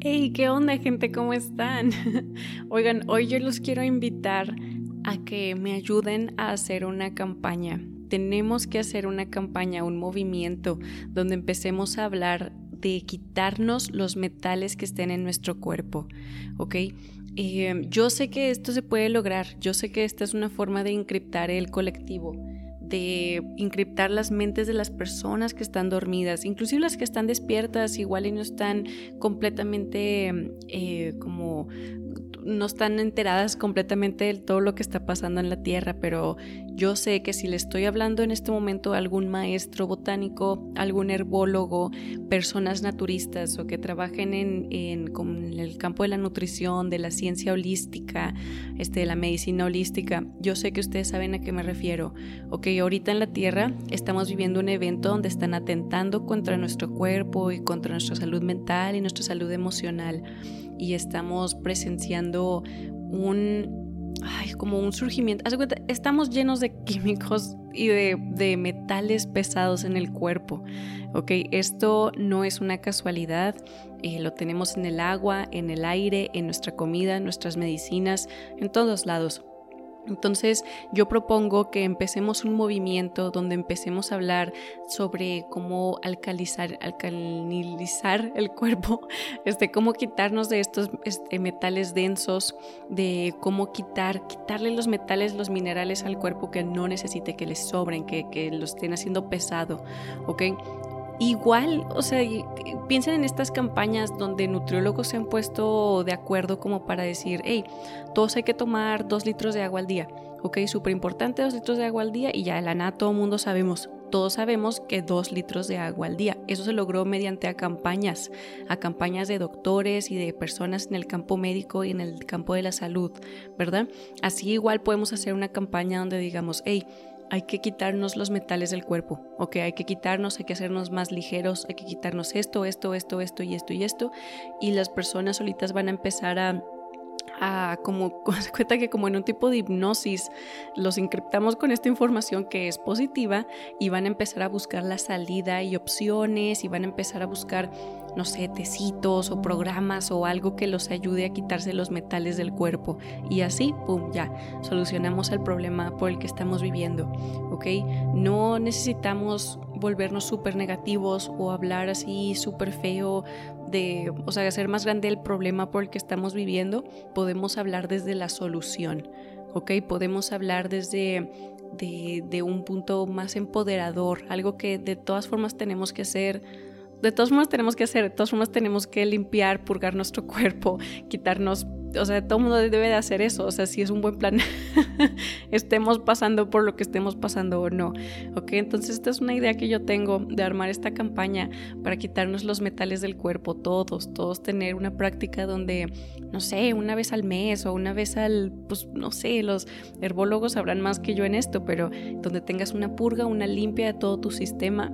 Hey, ¿qué onda gente? ¿Cómo están? Oigan, hoy yo los quiero invitar a que me ayuden a hacer una campaña. Tenemos que hacer una campaña, un movimiento donde empecemos a hablar de quitarnos los metales que estén en nuestro cuerpo, ¿ok? Eh, yo sé que esto se puede lograr, yo sé que esta es una forma de encriptar el colectivo, de encriptar las mentes de las personas que están dormidas, inclusive las que están despiertas, igual y no están completamente eh, como no están enteradas completamente de todo lo que está pasando en la Tierra, pero yo sé que si le estoy hablando en este momento a algún maestro botánico, algún herbólogo, personas naturistas o que trabajen en, el campo de la nutrición, de la ciencia holística, este, de la medicina holística, yo sé que ustedes saben a qué me refiero. Ok, ahorita en la Tierra estamos viviendo un evento donde están atentando contra nuestro cuerpo y contra nuestra salud mental y nuestra salud emocional y estamos presenciando un, ay, como un surgimiento. Estamos llenos de químicos y de, metales pesados en el cuerpo. Ok, esto no es una casualidad. Eh, lo tenemos en el agua, en el aire, en nuestra comida, en nuestras medicinas, en todos lados. Entonces yo propongo que empecemos un movimiento donde empecemos a hablar sobre cómo alcalizar, alcalinizar el cuerpo, este, cómo quitarnos de estos este, metales densos, de cómo quitar, quitarle los metales, los minerales al cuerpo que no necesite, que les sobren, que, que lo estén haciendo pesado, ¿ok? Igual, o sea, piensen en estas campañas donde nutriólogos se han puesto de acuerdo como para decir, hey, todos hay que tomar dos litros de agua al día. Ok, súper importante, dos litros de agua al día y ya de la nada todo mundo sabemos, todos sabemos que dos litros de agua al día. Eso se logró mediante a campañas, a campañas de doctores y de personas en el campo médico y en el campo de la salud, ¿verdad? Así igual podemos hacer una campaña donde digamos, hey, hay que quitarnos los metales del cuerpo, ok, hay que quitarnos, hay que hacernos más ligeros, hay que quitarnos esto, esto, esto, esto y esto y esto, y las personas solitas van a empezar a a como se cuenta que como en un tipo de hipnosis los encriptamos con esta información que es positiva y van a empezar a buscar la salida y opciones y van a empezar a buscar no sé, tecitos o programas o algo que los ayude a quitarse los metales del cuerpo y así, pum, ya, solucionamos el problema por el que estamos viviendo, ¿ok? No necesitamos volvernos súper negativos o hablar así súper feo de, o sea, hacer más grande el problema por el que estamos viviendo, podemos hablar desde la solución, ¿ok? Podemos hablar desde de, un punto más empoderador, algo que de todas formas tenemos que hacer. De todas formas tenemos que hacer, de todas formas tenemos que limpiar, purgar nuestro cuerpo, quitarnos o sea, todo el mundo debe de hacer eso, o sea, si es un buen plan, estemos pasando por lo que estemos pasando o no, ¿ok? Entonces esta es una idea que yo tengo de armar esta campaña para quitarnos los metales del cuerpo, todos, todos tener una práctica donde, no sé, una vez al mes o una vez al, pues, no sé, los herbólogos sabrán más que yo en esto, pero donde tengas una purga, una limpia de todo tu sistema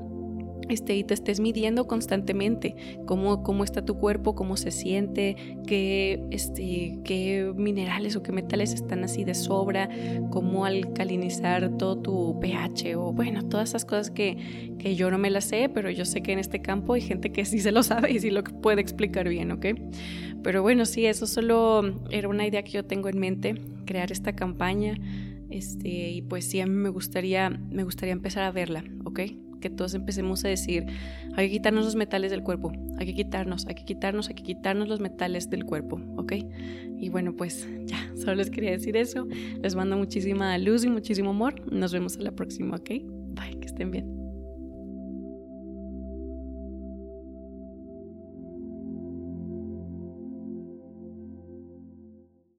este, y te estés midiendo constantemente cómo, cómo está tu cuerpo, cómo se siente, qué, este, qué minerales o qué metales están así de sobra, cómo alcalinizar todo tu pH o bueno, todas esas cosas que, que yo no me las sé, pero yo sé que en este campo hay gente que sí se lo sabe y sí lo puede explicar bien, ¿ok? Pero bueno, sí, eso solo era una idea que yo tengo en mente, crear esta campaña. Este, y pues sí, a mí me gustaría, me gustaría empezar a verla, ¿ok? Que todos empecemos a decir, hay que quitarnos los metales del cuerpo, hay que quitarnos, hay que quitarnos, hay que quitarnos los metales del cuerpo, ¿ok? Y bueno, pues ya, solo les quería decir eso. Les mando muchísima luz y muchísimo amor. Nos vemos a la próxima, ¿ok? Bye, que estén bien.